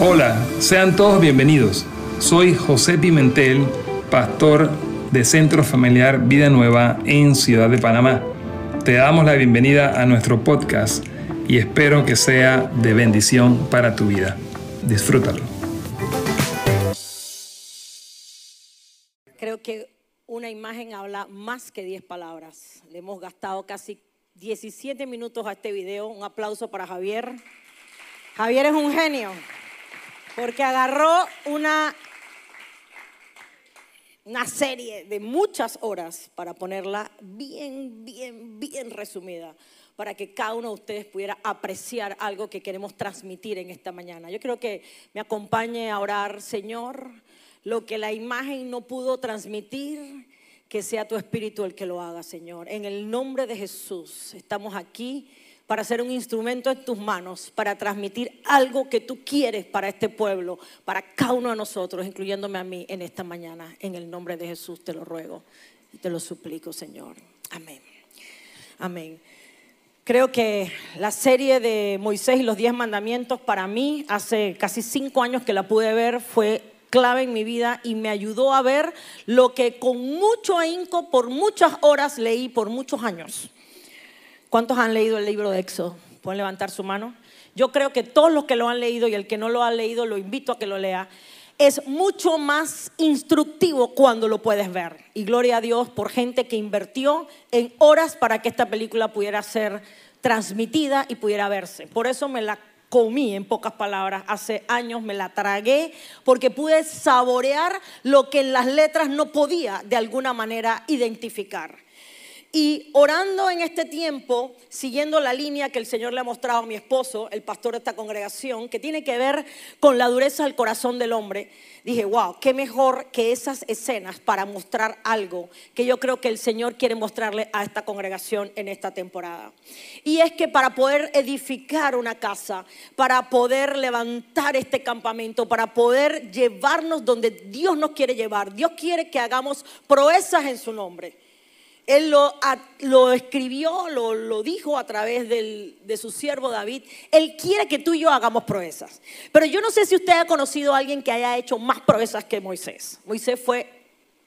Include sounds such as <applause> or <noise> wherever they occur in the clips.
Hola, sean todos bienvenidos. Soy José Pimentel, pastor de Centro Familiar Vida Nueva en Ciudad de Panamá. Te damos la bienvenida a nuestro podcast y espero que sea de bendición para tu vida. Disfrútalo. Creo que una imagen habla más que 10 palabras. Le hemos gastado casi 17 minutos a este video. Un aplauso para Javier. Javier es un genio porque agarró una, una serie de muchas horas para ponerla bien, bien, bien resumida para que cada uno de ustedes pudiera apreciar algo que queremos transmitir en esta mañana. Yo creo que me acompañe a orar, Señor, lo que la imagen no pudo transmitir, que sea tu espíritu el que lo haga, Señor. En el nombre de Jesús, estamos aquí para ser un instrumento en tus manos, para transmitir algo que tú quieres para este pueblo, para cada uno de nosotros, incluyéndome a mí en esta mañana. En el nombre de Jesús te lo ruego y te lo suplico, Señor. Amén. Amén. Creo que la serie de Moisés y los diez mandamientos para mí, hace casi cinco años que la pude ver, fue clave en mi vida y me ayudó a ver lo que con mucho ahínco, por muchas horas leí por muchos años. ¿Cuántos han leído el libro de Éxodo? Pueden levantar su mano. Yo creo que todos los que lo han leído y el que no lo ha leído, lo invito a que lo lea. Es mucho más instructivo cuando lo puedes ver. Y gloria a Dios por gente que invirtió en horas para que esta película pudiera ser transmitida y pudiera verse. Por eso me la comí, en pocas palabras, hace años me la tragué porque pude saborear lo que en las letras no podía de alguna manera identificar. Y orando en este tiempo, siguiendo la línea que el Señor le ha mostrado a mi esposo, el pastor de esta congregación, que tiene que ver con la dureza del corazón del hombre, dije, wow, qué mejor que esas escenas para mostrar algo que yo creo que el Señor quiere mostrarle a esta congregación en esta temporada. Y es que para poder edificar una casa, para poder levantar este campamento, para poder llevarnos donde Dios nos quiere llevar, Dios quiere que hagamos proezas en su nombre. Él lo, escribió, lo, dijo a través de su siervo David. Él quiere que tú y yo hagamos proezas. Pero yo no sé si usted ha conocido a alguien que haya hecho más proezas que Moisés. Moisés fue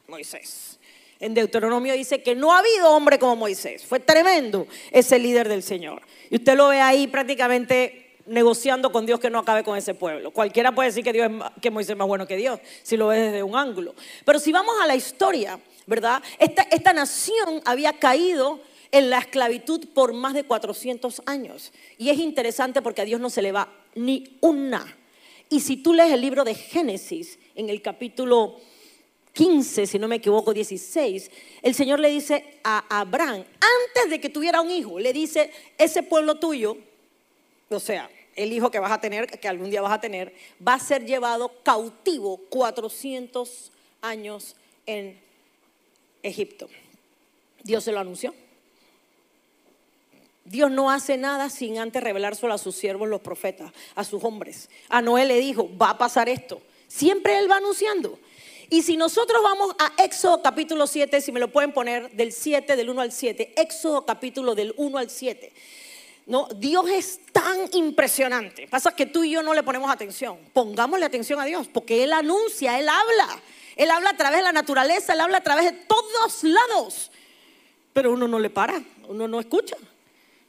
Moisés. En Deuteronomio dice que no ha habido hombre como Moisés. Fue tremendo ese líder del Señor. Y usted lo ve ahí prácticamente negociando con Dios que no acabe con ese pueblo. Cualquiera puede decir que, Dios que Moisés es más bueno que Dios, si lo ve desde un ángulo. Pero si vamos a la historia, ¿verdad? Esta, nación había caído en la esclavitud por más de 400 años. Y es interesante porque a Dios no se le va ni una. Y si tú lees el libro de Génesis, en el capítulo 15, si no me equivoco, 16, el Señor le dice a Abraham, antes de que tuviera un hijo, le dice, ese pueblo tuyo, o sea, el hijo que vas a tener, que algún día vas a tener, va a ser llevado cautivo 400 años en Egipto. Dios se lo anunció. Dios no hace nada sin antes revelárselo a sus siervos, los profetas, a sus hombres. A Noé le dijo, va a pasar esto. Siempre Él va anunciando. Y si nosotros vamos a Éxodo capítulo 7, si me lo pueden poner del 7, del 1 al 7, Éxodo capítulo del 1 al 7. No, Dios es tan impresionante. Pasa que tú y yo no le ponemos atención. Pongámosle atención a Dios, porque Él anuncia, Él habla. Él habla a través de la naturaleza, Él habla a través de todos lados. Pero uno no le para, uno no escucha.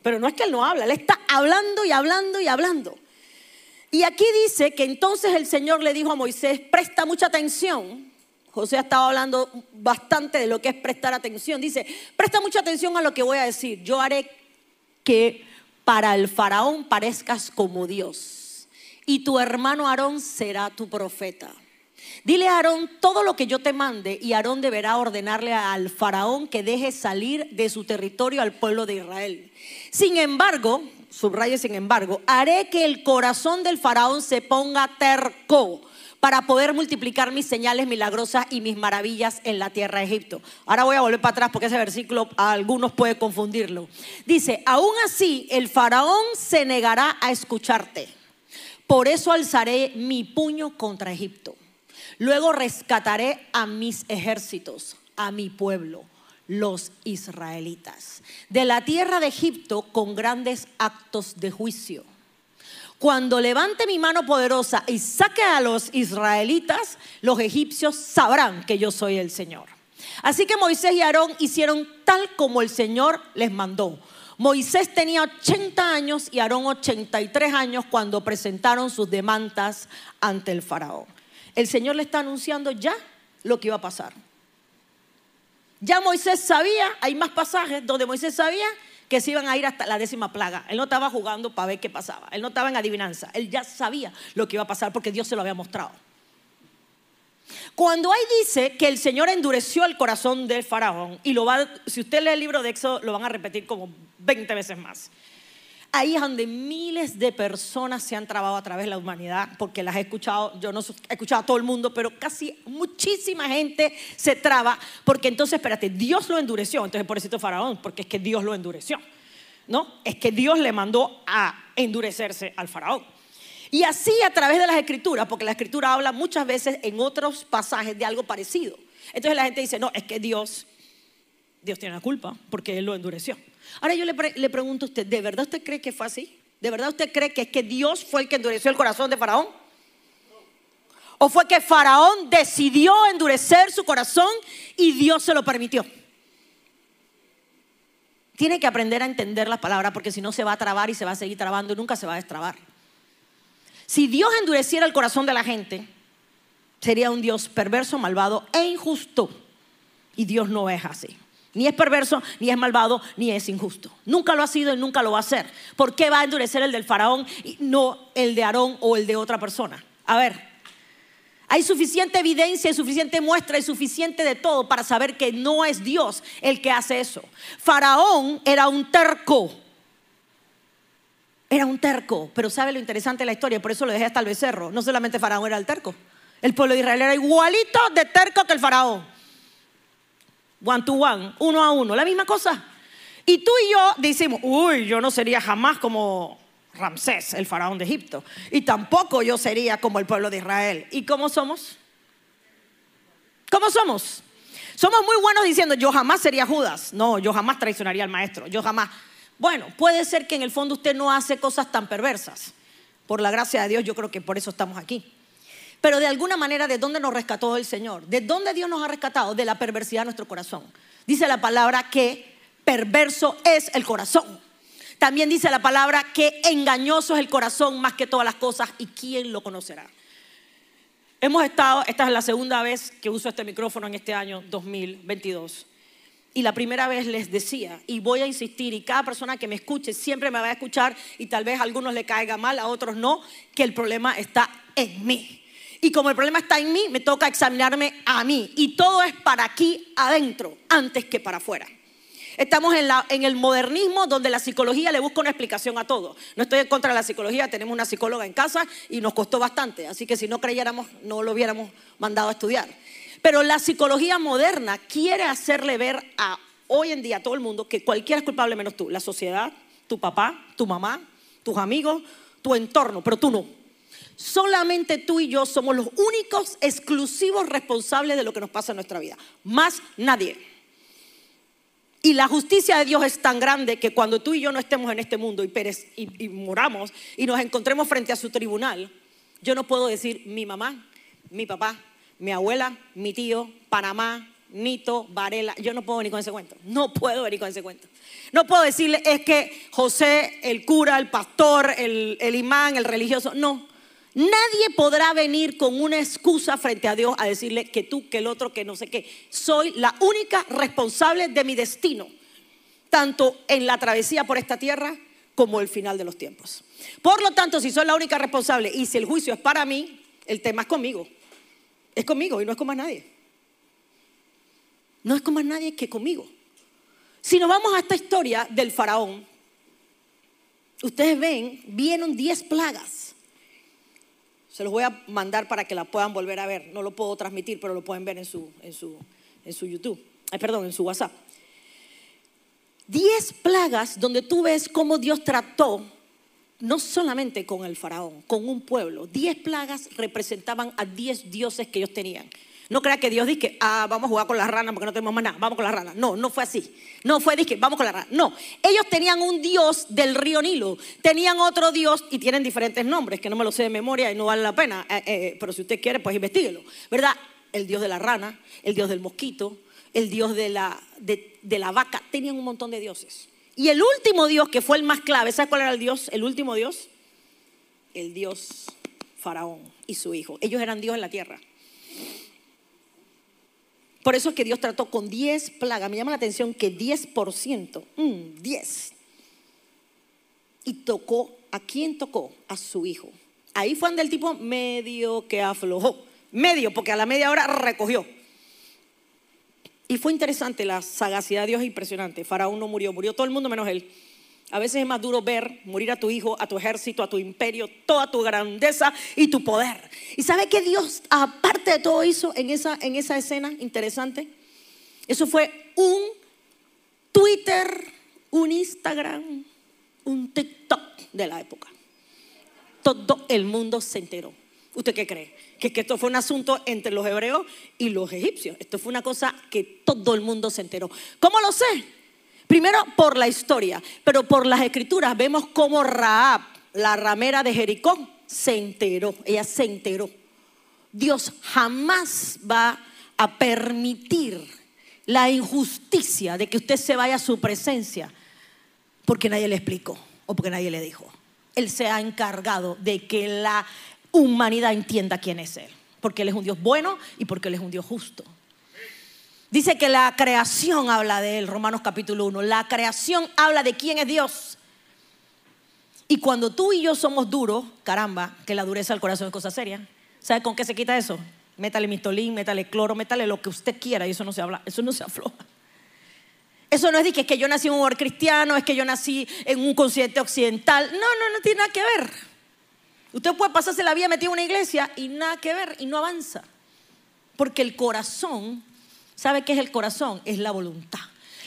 Pero no es que Él no habla, Él está hablando y hablando y hablando. Y aquí dice que entonces el Señor le dijo a Moisés, presta mucha atención. José ha estado hablando bastante de lo que es prestar atención. Dice, presta mucha atención a lo que voy a decir. Yo haré que para el faraón parezcas como Dios. Y tu hermano Aarón será tu profeta. Dile a Aarón todo lo que yo te mande y Aarón deberá ordenarle al faraón que deje salir de su territorio al pueblo de Israel. Sin embargo, subraye sin embargo, haré que el corazón del faraón se ponga terco para poder multiplicar mis señales milagrosas y mis maravillas en la tierra de Egipto. Ahora voy a volver para atrás porque ese versículo a algunos puede confundirlo. Dice, aún así el faraón se negará a escucharte. Por eso alzaré mi puño contra Egipto Luego rescataré a mis ejércitos, a mi pueblo, los israelitas, de la tierra de Egipto con grandes actos de juicio. cuando levante mi mano poderosa y saque a los israelitas, los egipcios sabrán que yo soy el Señor. Así que Moisés y Aarón hicieron tal como el Señor les mandó. Moisés tenía 80 años y Aarón 83 años cuando presentaron sus demandas ante el faraón. El Señor le está anunciando ya lo que iba a pasar. Ya Moisés sabía, hay más pasajes donde Moisés sabía que se iban a ir hasta la décima plaga. Él no estaba jugando para ver qué pasaba. Él no estaba en adivinanza. Él ya sabía lo que iba a pasar porque Dios se lo había mostrado. Cuando ahí dice que el Señor endureció el corazón del faraón, y lo va, si usted lee el libro de Éxodo, lo van a repetir como 20 veces más. Ahí es donde miles de personas se han trabado a través de la humanidad, porque las he escuchado, yo no he escuchado a todo el mundo, pero casi muchísima gente se traba, porque entonces, espérate, Dios lo endureció, entonces por eso Faraón, porque es que Dios lo endureció, ¿no? Es que Dios le mandó a endurecerse al Faraón. Y así a través de las escrituras, porque la escritura habla muchas veces en otros pasajes de algo parecido. Entonces la gente dice, no, es que Dios, Dios tiene la culpa porque Él lo endureció. Ahora yo le, le pregunto a usted, ¿de verdad usted cree que fue así? ¿De verdad usted cree que es que Dios fue el que endureció el corazón de Faraón? ¿O fue que Faraón decidió endurecer su corazón y Dios se lo permitió? Tiene que aprender a entender las palabras porque si no se va a trabar y se va a seguir trabando y nunca se va a destrabar. Si Dios endureciera el corazón de la gente, sería un Dios perverso, malvado e injusto. Y Dios no es así. Ni es perverso, ni es malvado, ni es injusto. Nunca lo ha sido y nunca lo va a ser. ¿Por qué va a endurecer el del faraón y no el de Aarón o el de otra persona? A ver, hay suficiente evidencia y suficiente muestra y suficiente de todo para saber que no es Dios el que hace eso. Faraón era un terco. Era un terco, pero ¿sabe lo interesante de la historia? Por eso lo dejé hasta el becerro. No solamente Faraón era el terco. El pueblo de Israel era igualito de terco que el Faraón. One to one, uno a uno, la misma cosa. Y tú y yo decimos, uy, yo no sería jamás como Ramsés, el faraón de Egipto. Y tampoco yo sería como el pueblo de Israel. ¿Y cómo somos? ¿Cómo somos? Somos muy buenos diciendo, yo jamás sería Judas. No, yo jamás traicionaría al maestro. Yo jamás. Bueno, puede ser que en el fondo usted no hace cosas tan perversas. Por la gracia de Dios, yo creo que por eso estamos aquí. Pero de alguna manera, ¿de dónde nos rescató el Señor? ¿De dónde Dios nos ha rescatado? De la perversidad de nuestro corazón. Dice la palabra que perverso es el corazón. También dice la palabra que engañoso es el corazón más que todas las cosas y quién lo conocerá. Hemos estado, esta es la segunda vez que uso este micrófono en este año 2022. Y la primera vez les decía, y voy a insistir, y cada persona que me escuche siempre me va a escuchar, y tal vez a algunos le caiga mal, a otros no, que el problema está en mí. Y como el problema está en mí, me toca examinarme a mí. Y todo es para aquí adentro, antes que para afuera. Estamos en, la, en, el modernismo donde la psicología le busca una explicación a todo. No estoy en contra de la psicología, tenemos una psicóloga en casa y nos costó bastante. Así que si no creyéramos, no lo hubiéramos mandado a estudiar. Pero la psicología moderna quiere hacerle ver a hoy en día a todo el mundo que cualquiera es culpable menos tú. La sociedad, tu papá, tu mamá, tus amigos, tu entorno, pero tú no. Solamente tú y yo somos los únicos exclusivos responsables de lo que nos pasa en nuestra vida. Más nadie. Y la justicia de Dios es tan grande que cuando tú y yo no estemos en este mundo y, y, moramos y nos encontremos frente a su tribunal, yo no puedo decir mi mamá, mi papá, mi abuela, mi tío, Panamá, Nito, Varela. Yo no puedo venir con ese cuento. No puedo venir con ese cuento. No puedo decirle, es que José, el cura, el pastor, el imán, el religioso. No. Nadie podrá venir con una excusa frente a Dios a decirle que tú, que el otro, que no sé qué. Soy la única responsable de mi destino, tanto en la travesía por esta tierra como el final de los tiempos. Por lo tanto, si soy la única responsable y si el juicio es para mí, el tema es conmigo. Es conmigo y no es con más nadie. No es con más nadie que conmigo. Si nos vamos a esta historia del faraón, ustedes ven, vieron 10 plagas. Se los voy a mandar para que la puedan volver a ver. No lo puedo transmitir, pero lo pueden ver en su, en su, en su YouTube. Ay, perdón, en su WhatsApp. 10 plagas donde tú ves cómo Dios trató no solamente con el faraón, con un pueblo. Diez plagas representaban a diez dioses que ellos tenían. No crea que Dios dice, ah, vamos a jugar con las ranas porque no tenemos más nada, vamos con las ranas. No, no fue así. No fue que vamos con las ranas. No, ellos tenían un Dios del río Nilo, tenían otro Dios y tienen diferentes nombres, que no me lo sé de memoria y no vale la pena, eh, eh, pero si usted quiere, pues investiguelo. ¿Verdad? El Dios de la rana, el Dios del mosquito, el Dios de la, de la vaca, tenían un montón de dioses. Y el último Dios, que fue el más clave, ¿sabes cuál era el Dios? El último Dios, el Dios Faraón y su hijo. Ellos eran Dios en la tierra. Por eso es que Dios trató con 10 plagas. Me llama la atención que 10%, 10. Mm, y tocó, ¿a quién tocó? A su hijo. Ahí fue donde el tipo medio que aflojó. Medio, porque a la media hora recogió. Y fue interesante, la sagacidad de Dios es impresionante. Faraón no murió, murió todo el mundo menos él. A veces es más duro ver morir a tu hijo, a tu ejército, a tu imperio, toda tu grandeza y tu poder. ¿Y sabe qué Dios, aparte de todo, hizo en esa, en esa escena interesante? Eso fue un Twitter, un Instagram, un TikTok de la época. Todo el mundo se enteró. ¿Usted qué cree? Que, que esto fue un asunto entre los hebreos y los egipcios. Esto fue una cosa que todo el mundo se enteró. ¿Cómo lo sé? Primero por la historia, pero por las escrituras vemos cómo Raab, la ramera de Jericó, se enteró. Ella se enteró. Dios jamás va a permitir la injusticia de que usted se vaya a su presencia porque nadie le explicó o porque nadie le dijo. Él se ha encargado de que la humanidad entienda quién es Él, porque Él es un Dios bueno y porque Él es un Dios justo. Dice que la creación habla de él, Romanos capítulo 1. La creación habla de quién es Dios. Y cuando tú y yo somos duros, caramba, que la dureza del corazón es cosa seria. ¿Sabe con qué se quita eso? Métale mistolín, métale cloro, métale lo que usted quiera y eso no se habla, eso no se afloja. Eso no es de que, es que yo nací en un hogar cristiano, es que yo nací en un continente occidental. No, no, no tiene nada que ver. Usted puede pasarse la vida metido en una iglesia y nada que ver y no avanza. Porque el corazón ¿Sabe qué es el corazón? Es la voluntad.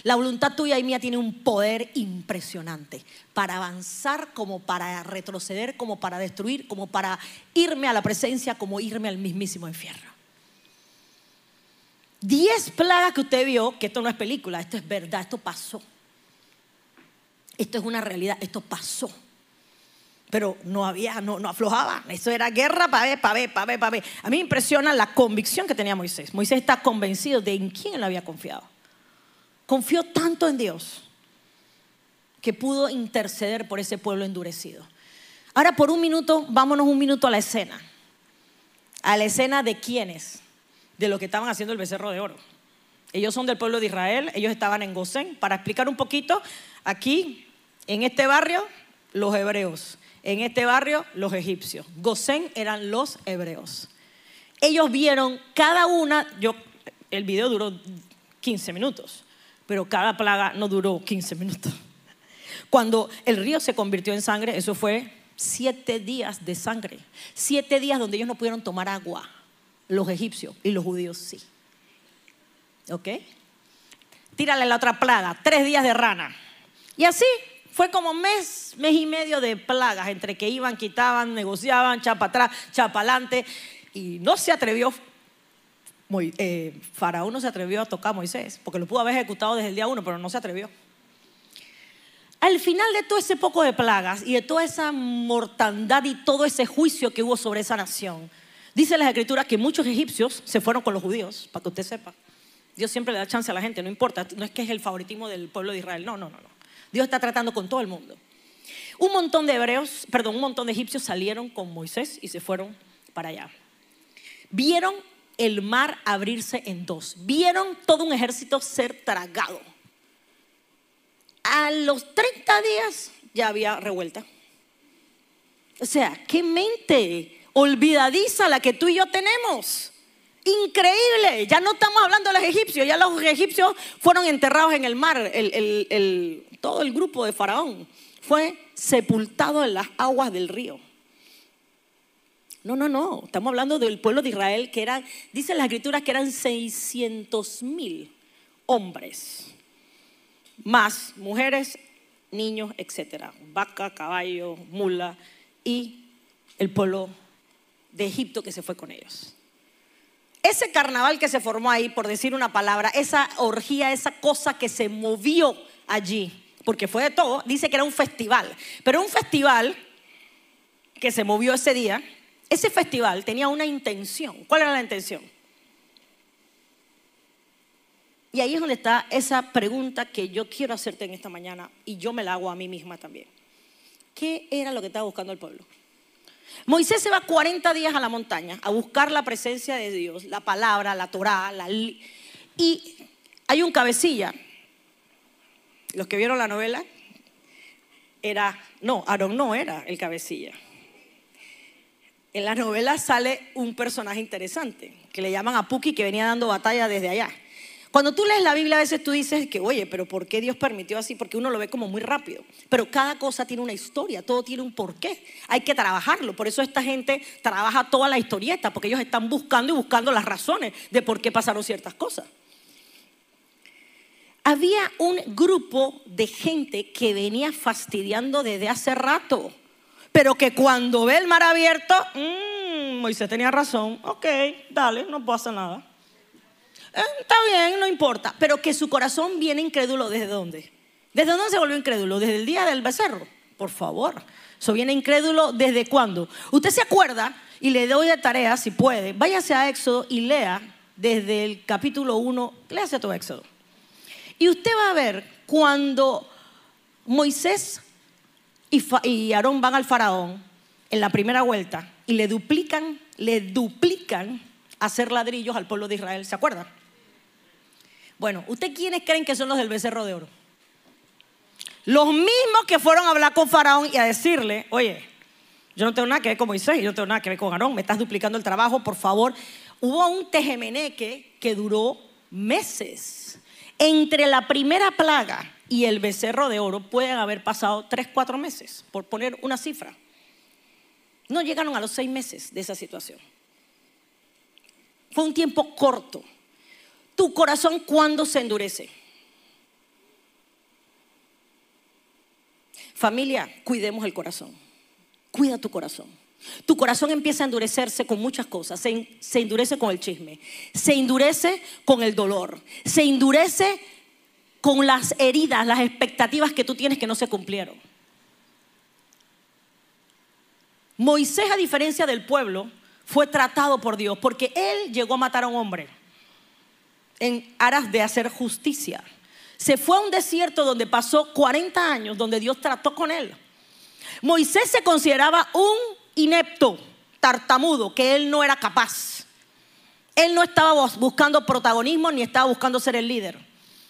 La voluntad tuya y mía tiene un poder impresionante para avanzar, como para retroceder, como para destruir, como para irme a la presencia, como irme al mismísimo infierno. Diez plagas que usted vio, que esto no es película, esto es verdad, esto pasó. Esto es una realidad, esto pasó. Pero no había, no, no aflojaba. Eso era guerra para ver, para ver, para ver. A mí me impresiona la convicción que tenía Moisés. Moisés está convencido de en quién él había confiado. Confió tanto en Dios que pudo interceder por ese pueblo endurecido. Ahora por un minuto, vámonos un minuto a la escena. A la escena de quiénes, de lo que estaban haciendo el becerro de oro. Ellos son del pueblo de Israel, ellos estaban en Gosén. Para explicar un poquito, aquí, en este barrio, los hebreos. En este barrio, los egipcios. Gosén eran los hebreos. Ellos vieron cada una, yo, el video duró 15 minutos, pero cada plaga no duró 15 minutos. Cuando el río se convirtió en sangre, eso fue siete días de sangre. Siete días donde ellos no pudieron tomar agua, los egipcios y los judíos sí. ¿Ok? Tírale la otra plaga, tres días de rana. Y así fue como mes, mes y medio de plagas, entre que iban, quitaban, negociaban, chapa atrás, chapa adelante. Y no se atrevió, eh, Faraón no se atrevió a tocar a Moisés, porque lo pudo haber ejecutado desde el día uno, pero no se atrevió. Al final de todo ese poco de plagas y de toda esa mortandad y todo ese juicio que hubo sobre esa nación, dice las escrituras que muchos egipcios se fueron con los judíos, para que usted sepa. Dios siempre le da chance a la gente, no importa, no es que es el favoritismo del pueblo de Israel, no, no, no. no. Dios está tratando con todo el mundo. Un montón de hebreos, perdón, un montón de egipcios salieron con Moisés y se fueron para allá. Vieron el mar abrirse en dos. Vieron todo un ejército ser tragado. A los 30 días ya había revuelta. O sea, qué mente olvidadiza la que tú y yo tenemos. Increíble. Ya no estamos hablando de los egipcios, ya los egipcios fueron enterrados en el mar. Todo el grupo de Faraón fue sepultado en las aguas del río. No, no, no. Estamos hablando del pueblo de Israel que eran, dicen las escrituras que eran 600 mil hombres, más mujeres, niños, etcétera, vaca, caballo, mula y el pueblo de Egipto que se fue con ellos. ese carnaval que se formó ahí, por decir una palabra, esa orgía, esa cosa que se movió allí, porque fue de todo, dice que era un festival, pero un festival que se movió ese día, ese festival tenía una intención. ¿Cuál era la intención? Y ahí es donde está esa pregunta que yo quiero hacerte en esta mañana y yo me la hago a mí misma también. ¿Qué era lo que estaba buscando el pueblo? Moisés se va 40 días a la montaña a buscar la presencia de Dios, la palabra, la Torá, la... y hay un cabecilla. Los que vieron la novela, era, no, Aarón no era el cabecilla. En la novela sale un personaje interesante, que le llaman a Puki, que venía dando batalla desde allá. Cuando tú lees la Biblia a veces tú dices que, oye, pero ¿por qué Dios permitió así? Porque uno lo ve como muy rápido. Pero cada cosa tiene una historia, todo tiene un porqué. Hay que trabajarlo. Por eso esta gente trabaja toda la historieta, porque ellos están buscando y buscando las razones de por qué pasaron ciertas cosas. Había un grupo de gente que venía fastidiando desde hace rato, pero que cuando ve el mar abierto, mmm, Moisés tenía razón, ok, dale, no hacer nada. Eh, está bien, no importa. Pero que su corazón viene incrédulo desde dónde? ¿Desde dónde se volvió incrédulo? Desde el día del becerro. Por favor. Eso viene incrédulo desde cuándo. Usted se acuerda y le doy de tarea, si puede, váyase a Éxodo y lea desde el capítulo 1, léase todo Éxodo. Y usted va a ver cuando Moisés y, Aarón van al faraón en la primera vuelta y le duplican, le duplican hacer ladrillos al pueblo de Israel. ¿Se acuerdan? Bueno, ¿usted quiénes creen que son los del becerro de oro? Los mismos que fueron a hablar con Faraón y a decirle, oye, yo no tengo nada que ver con Moisés, yo no tengo nada que ver con Aarón, me estás duplicando el trabajo, por favor. Hubo un tejemeneque que duró meses. Entre la primera plaga y el becerro de oro pueden haber pasado tres, cuatro meses, por poner una cifra. No llegaron a los seis meses de esa situación. Fue un tiempo corto tu corazón cuando se endurece. Familia, cuidemos el corazón. Cuida tu corazón. Tu corazón empieza a endurecerse con muchas cosas. Se, endurece con el chisme, se endurece con el dolor, se endurece con las heridas, las expectativas que tú tienes que no se cumplieron. Moisés, a diferencia del pueblo, fue tratado por Dios porque él llegó a matar a un hombre en aras de hacer justicia. Se fue a un desierto donde pasó 40 años, donde Dios trató con él. Moisés se consideraba un inepto, tartamudo, que él no era capaz. Él no estaba buscando protagonismo ni estaba buscando ser el líder.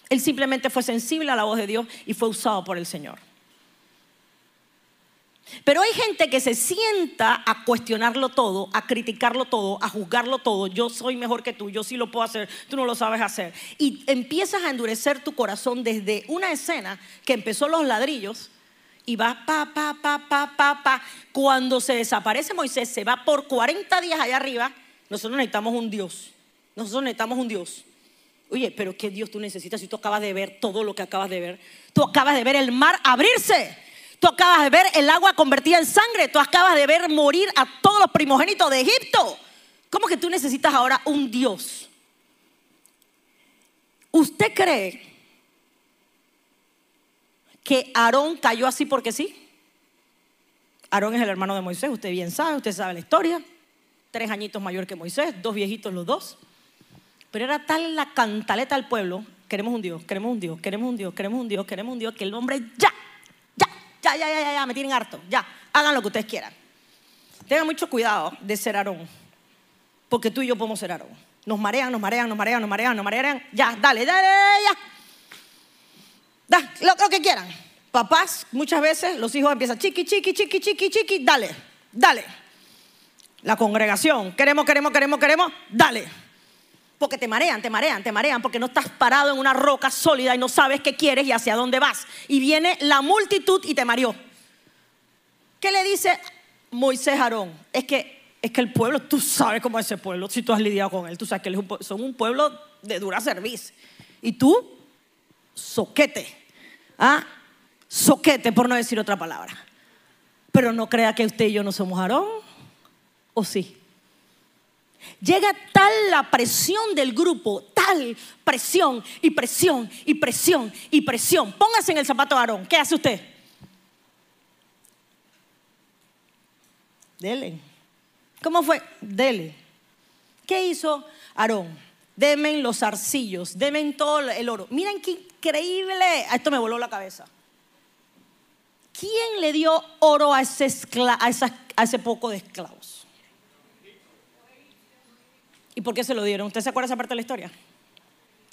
Él simplemente fue sensible a la voz de Dios y fue usado por el Señor. Pero hay gente que se sienta a cuestionarlo todo, a criticarlo todo, a juzgarlo todo. Yo soy mejor que tú, yo sí lo puedo hacer, tú no lo sabes hacer. Y empiezas a endurecer tu corazón desde una escena que empezó los ladrillos y va pa, pa, pa, pa, pa, pa. Cuando se desaparece Moisés, se va por 40 días allá arriba. Nosotros necesitamos un Dios. Nosotros necesitamos un Dios. Oye, pero ¿qué Dios tú necesitas si tú acabas de ver todo lo que acabas de ver? Tú acabas de ver el mar abrirse. Tú acabas de ver el agua convertida en sangre. Tú acabas de ver morir a todos los primogénitos de Egipto. ¿Cómo que tú necesitas ahora un Dios? ¿Usted cree que Aarón cayó así porque sí? Aarón es el hermano de Moisés, usted bien sabe, usted sabe la historia. Tres añitos mayor que Moisés, dos viejitos los dos. Pero era tal la cantaleta del pueblo, queremos un Dios, queremos un Dios, queremos un Dios, queremos un Dios, queremos un Dios, que el hombre ya ya, ya, ya, ya, me tienen harto. Ya, hagan lo que ustedes quieran. Tengan mucho cuidado de ser Aarón. Porque tú y yo podemos ser Aarón. Nos marean, nos marean, nos marean, nos marean, nos marean. Ya, dale, dale, ya. Da, lo, que quieran. Papás, muchas veces los hijos empiezan chiqui, chiqui, chiqui, chiqui, chiqui, dale, dale. La congregación, queremos, queremos, queremos, queremos, dale. Porque te marean, te marean, te marean, porque no estás parado en una roca sólida y no sabes qué quieres y hacia dónde vas. Y viene la multitud y te mareó. ¿Qué le dice Moisés Aarón? Es que, es que el pueblo, tú sabes cómo es ese pueblo, si tú has lidiado con él, tú sabes que son un pueblo de dura servicio. Y tú, soquete. ¿Ah? Soquete, por no decir otra palabra. Pero no crea que usted y yo no somos Aarón, ¿o sí? Llega tal la presión del grupo, tal presión y presión y presión y presión. Póngase en el zapato de Aarón. ¿Qué hace usted? Dele. ¿Cómo fue? Dele. ¿Qué hizo Aarón? Demen los arcillos, demen todo el oro. Miren qué increíble. Esto me voló la cabeza. ¿Quién le dio oro a ese, a ese poco de esclavos? ¿Y por qué se lo dieron? ¿Usted se acuerda esa parte de la historia?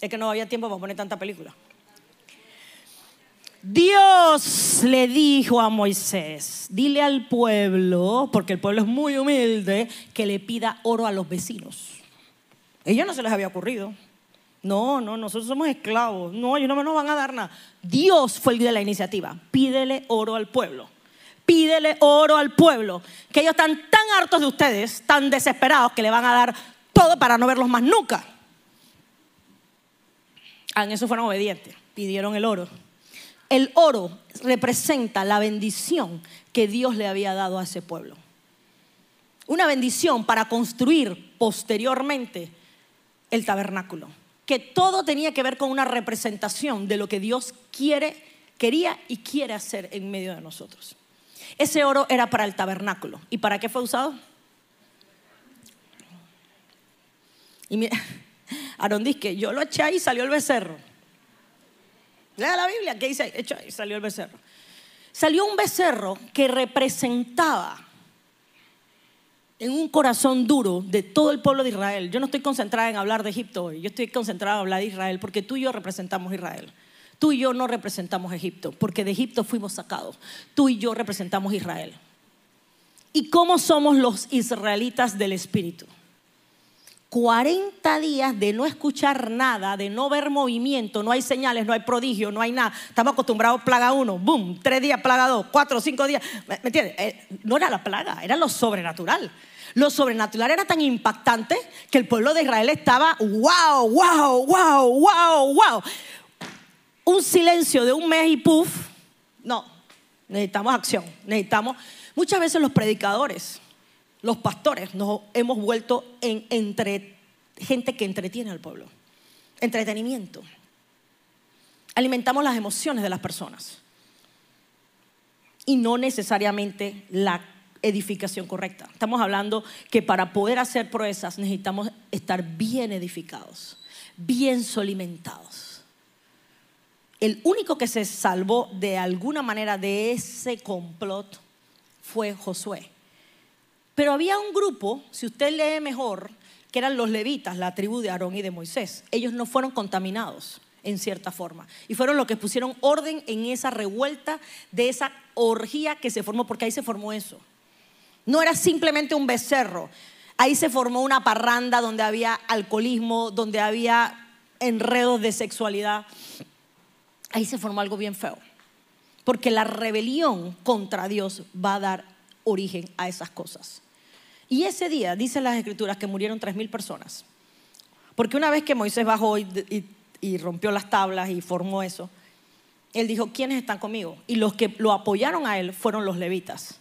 Es que no había tiempo para poner tanta película. Dios le dijo a Moisés, dile al pueblo, porque el pueblo es muy humilde, que le pida oro a los vecinos. Ellos no se les había ocurrido. No, no, nosotros somos esclavos. No, ellos no nos van a dar nada. Dios fue el de la iniciativa. Pídele oro al pueblo. Pídele oro al pueblo. Que ellos están tan hartos de ustedes, tan desesperados, que le van a dar todo para no verlos más nunca. En eso fueron obedientes. Pidieron el oro. El oro representa la bendición que Dios le había dado a ese pueblo. Una bendición para construir posteriormente el tabernáculo. Que todo tenía que ver con una representación de lo que Dios quiere, quería y quiere hacer en medio de nosotros. Ese oro era para el tabernáculo. ¿Y para qué fue usado? Y mira, <laughs> Aarón dice que yo lo eché ahí y salió el becerro. Lea la Biblia, que dice, echo y salió el becerro. Salió un becerro que representaba en un corazón duro de todo el pueblo de Israel. Yo no estoy concentrada en hablar de Egipto hoy, yo estoy concentrada en hablar de Israel porque tú y yo representamos Israel. Tú y yo no representamos Egipto, porque de Egipto fuimos sacados. Tú y yo representamos Israel. ¿Y cómo somos los israelitas del Espíritu? 40 días de no escuchar nada, de no ver movimiento, no hay señales, no hay prodigio, no hay nada. Estamos acostumbrados a plaga 1, boom, tres días plaga 2, cuatro, cinco días. ¿Me entiendes? Eh, no era la plaga, era lo sobrenatural. Lo sobrenatural era tan impactante que el pueblo de Israel estaba, wow, wow, wow, wow, wow. Un silencio de un mes y puff. No, necesitamos acción, necesitamos. Muchas veces los predicadores, los pastores, nos hemos vuelto en entre, gente que entretiene al pueblo. Entretenimiento. Alimentamos las emociones de las personas y no necesariamente la edificación correcta. Estamos hablando que para poder hacer proezas necesitamos estar bien edificados, bien solimentados. El único que se salvó de alguna manera de ese complot fue Josué. Pero había un grupo, si usted lee mejor, que eran los levitas, la tribu de Aarón y de Moisés. Ellos no fueron contaminados en cierta forma. Y fueron los que pusieron orden en esa revuelta de esa orgía que se formó, porque ahí se formó eso. No era simplemente un becerro. Ahí se formó una parranda donde había alcoholismo, donde había enredos de sexualidad. Ahí se formó algo bien feo. Porque la rebelión contra Dios va a dar origen a esas cosas. Y ese día, dicen las escrituras, que murieron tres mil personas. Porque una vez que Moisés bajó y, y rompió las tablas y formó eso, él dijo, ¿quiénes están conmigo? Y los que lo apoyaron a él fueron los levitas.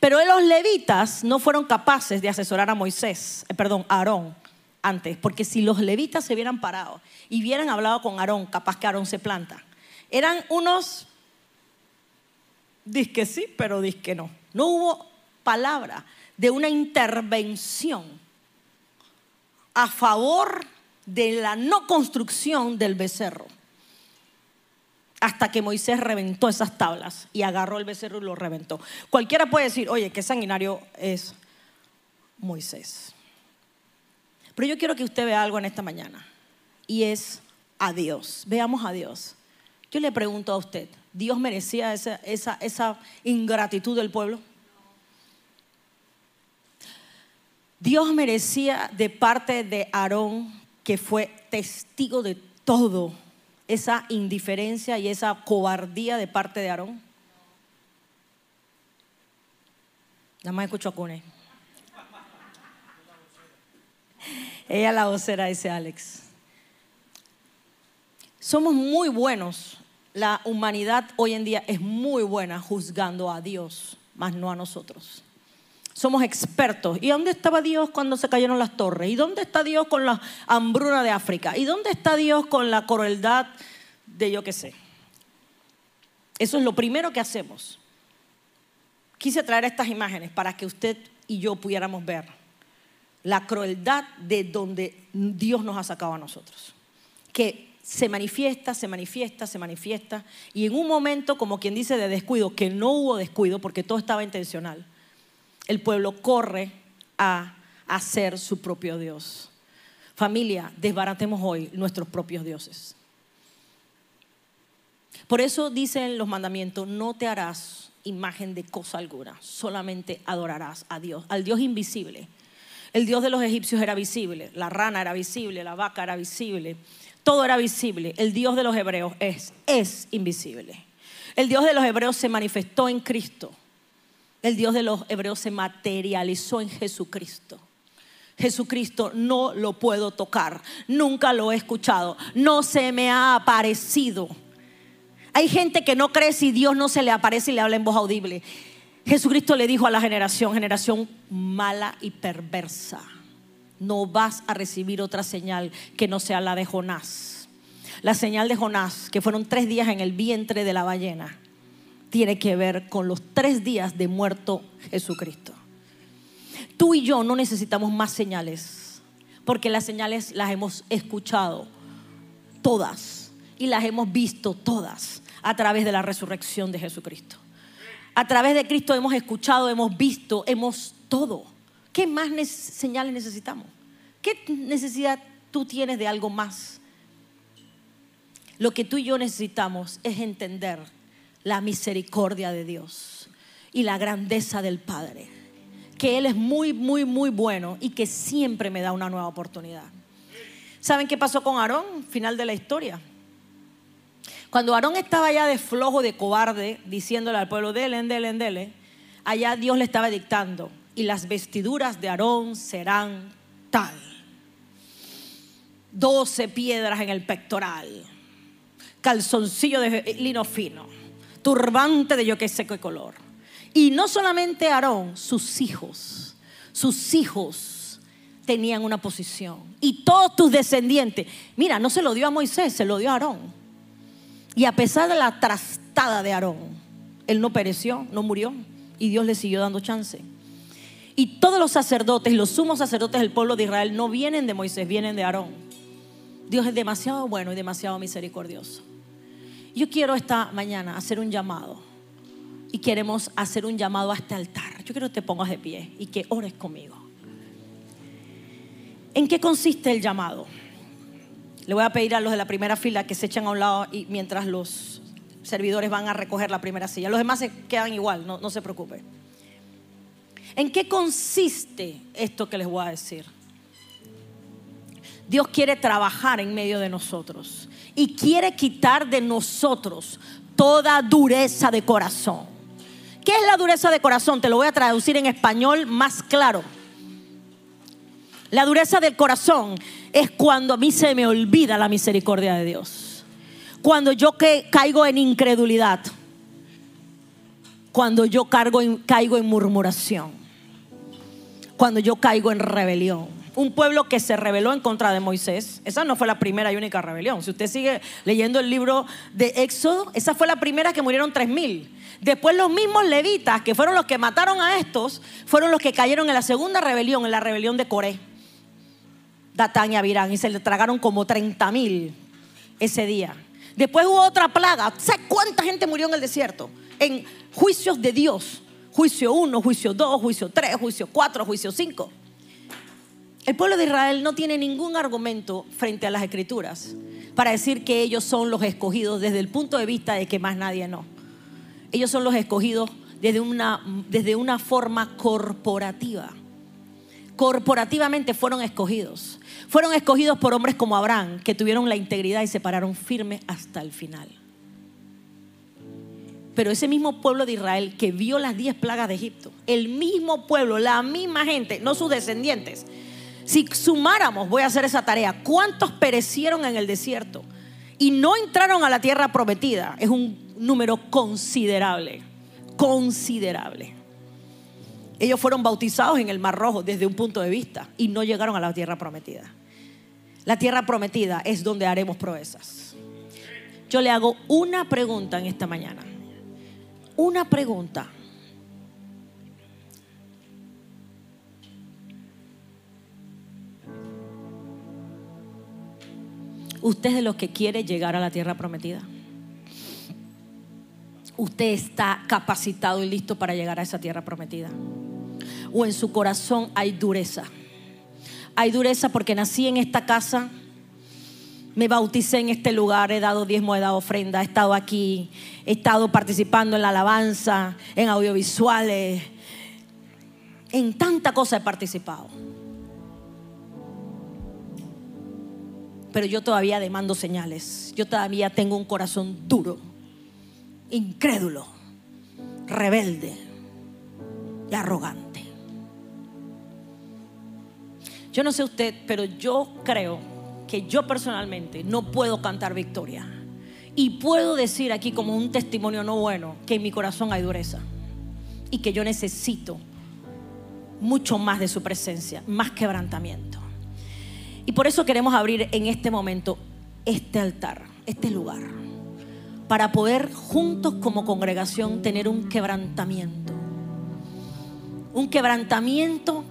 Pero los levitas no fueron capaces de asesorar a Moisés, eh, perdón, a Aarón antes, porque si los levitas se hubieran parado y hubieran hablado con Aarón, capaz que Aarón se planta. Eran unos disque sí, pero disque no. No hubo palabra de una intervención a favor de la no construcción del becerro hasta que Moisés reventó esas tablas y agarró el becerro y lo reventó. Cualquiera puede decir, oye, qué sanguinario es Moisés. Pero yo quiero que usted vea algo en esta mañana y es a Dios. Veamos a Dios. Yo le pregunto a usted, ¿Dios merecía esa, esa, esa ingratitud del pueblo? Dios merecía de parte de Aarón, que fue testigo de todo esa indiferencia y esa cobardía de parte de Aarón? Nada más escucho a Cune. Ella la vocera, dice Alex. Somos muy buenos. La humanidad hoy en día es muy buena juzgando a Dios, más no a nosotros. Somos expertos. ¿Y dónde estaba Dios cuando se cayeron las torres? ¿Y dónde está Dios con la hambruna de África? ¿Y dónde está Dios con la crueldad de yo qué sé? Eso es lo primero que hacemos. Quise traer estas imágenes para que usted y yo pudiéramos ver la crueldad de donde Dios nos ha sacado a nosotros. Que se manifiesta, se manifiesta, se manifiesta. Y en un momento, como quien dice, de descuido, que no hubo descuido porque todo estaba intencional, el pueblo corre a hacer su propio Dios. Familia, desbaratemos hoy nuestros propios dioses. Por eso dicen los mandamientos, no te harás imagen de cosa alguna, solamente adorarás a Dios, al Dios invisible. El Dios de los egipcios era visible, la rana era visible, la vaca era visible, todo era visible. El Dios de los hebreos es, es invisible. El Dios de los hebreos se manifestó en Cristo. El Dios de los hebreos se materializó en Jesucristo. Jesucristo no lo puedo tocar, nunca lo he escuchado, no se me ha aparecido. Hay gente que no cree si Dios no se le aparece y le habla en voz audible. Jesucristo le dijo a la generación, generación mala y perversa no vas a recibir otra señal que no sea la de Jonás. La señal de Jonás, que fueron tres días en el vientre de la ballena, tiene que ver con los tres días de muerto Jesucristo. Tú y yo no necesitamos más señales, porque las señales las hemos escuchado todas y las hemos visto todas a través de la resurrección de Jesucristo. A través de Cristo hemos escuchado, hemos visto, hemos todo. ¿Qué más señales necesitamos? ¿Qué necesidad tú tienes de algo más? Lo que tú y yo necesitamos es entender la misericordia de Dios y la grandeza del Padre. Que Él es muy, muy, muy bueno y que siempre me da una nueva oportunidad. ¿Saben qué pasó con Aarón? Final de la historia. Cuando Aarón estaba ya de flojo, de cobarde, diciéndole al pueblo, dele, dele, dele, allá Dios le estaba dictando, y las vestiduras de Aarón serán tal. Doce piedras en el pectoral, calzoncillo de lino fino, turbante de yo que sé qué color. Y no solamente Aarón, sus hijos, sus hijos tenían una posición. Y todos tus descendientes, mira, no se lo dio a Moisés, se lo dio a Aarón. Y a pesar de la trastada de Aarón, él no pereció, no murió. Y Dios le siguió dando chance. Y todos los sacerdotes los sumos sacerdotes del pueblo de Israel no vienen de Moisés, vienen de Aarón. Dios es demasiado bueno y demasiado misericordioso. Yo quiero esta mañana hacer un llamado. Y queremos hacer un llamado a este altar. Yo quiero que te pongas de pie y que ores conmigo. ¿En qué consiste el llamado? Le voy a pedir a los de la primera fila que se echen a un lado y mientras los servidores van a recoger la primera silla. Los demás se quedan igual, no, no se preocupe. ¿En qué consiste esto que les voy a decir? Dios quiere trabajar en medio de nosotros y quiere quitar de nosotros toda dureza de corazón. ¿Qué es la dureza de corazón? Te lo voy a traducir en español más claro. La dureza del corazón es cuando a mí se me olvida la misericordia de Dios. Cuando yo caigo en incredulidad. Cuando yo caigo en murmuración cuando yo caigo en rebelión. Un pueblo que se rebeló en contra de Moisés. Esa no fue la primera y única rebelión. Si usted sigue leyendo el libro de Éxodo, esa fue la primera que murieron tres mil. Después los mismos levitas, que fueron los que mataron a estos, fueron los que cayeron en la segunda rebelión, en la rebelión de Coré. Datán y Abirán, y se le tragaron como 30 mil ese día. Después hubo otra plaga. ¿Sabes cuánta gente murió en el desierto? En juicios de Dios. Juicio 1, juicio 2, juicio 3, juicio 4, juicio 5. El pueblo de Israel no tiene ningún argumento frente a las escrituras para decir que ellos son los escogidos desde el punto de vista de que más nadie no. Ellos son los escogidos desde una, desde una forma corporativa. Corporativamente fueron escogidos. Fueron escogidos por hombres como Abraham, que tuvieron la integridad y se pararon firme hasta el final. Pero ese mismo pueblo de Israel que vio las diez plagas de Egipto, el mismo pueblo, la misma gente, no sus descendientes. Si sumáramos, voy a hacer esa tarea, ¿cuántos perecieron en el desierto y no entraron a la tierra prometida? Es un número considerable, considerable. Ellos fueron bautizados en el Mar Rojo desde un punto de vista y no llegaron a la tierra prometida. La tierra prometida es donde haremos proezas. Yo le hago una pregunta en esta mañana. Una pregunta. ¿Usted es de los que quiere llegar a la tierra prometida? ¿Usted está capacitado y listo para llegar a esa tierra prometida? ¿O en su corazón hay dureza? Hay dureza porque nací en esta casa, me bauticé en este lugar, he dado diezmo, he dado ofrenda, he estado aquí, he estado participando en la alabanza, en audiovisuales, en tanta cosa he participado. Pero yo todavía demando señales, yo todavía tengo un corazón duro, incrédulo, rebelde y arrogante. Yo no sé usted, pero yo creo que yo personalmente no puedo cantar victoria. Y puedo decir aquí como un testimonio no bueno que en mi corazón hay dureza y que yo necesito mucho más de su presencia, más quebrantamiento. Y por eso queremos abrir en este momento este altar, este lugar, para poder juntos como congregación tener un quebrantamiento. Un quebrantamiento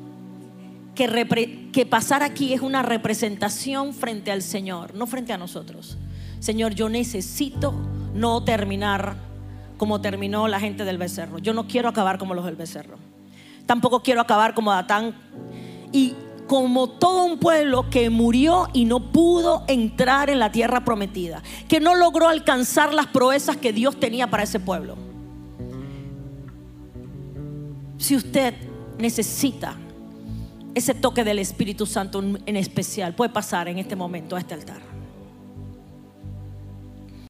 que, pasar aquí es una representación frente al Señor, no frente a nosotros. Señor, yo necesito no terminar como terminó la gente del becerro. Yo no quiero acabar como los del becerro. Tampoco quiero acabar como Datán y como todo un pueblo que murió y no pudo entrar en la tierra prometida, que no logró alcanzar las proezas que Dios tenía para ese pueblo. Si usted necesita ese toque del Espíritu Santo en especial puede pasar en este momento a este altar.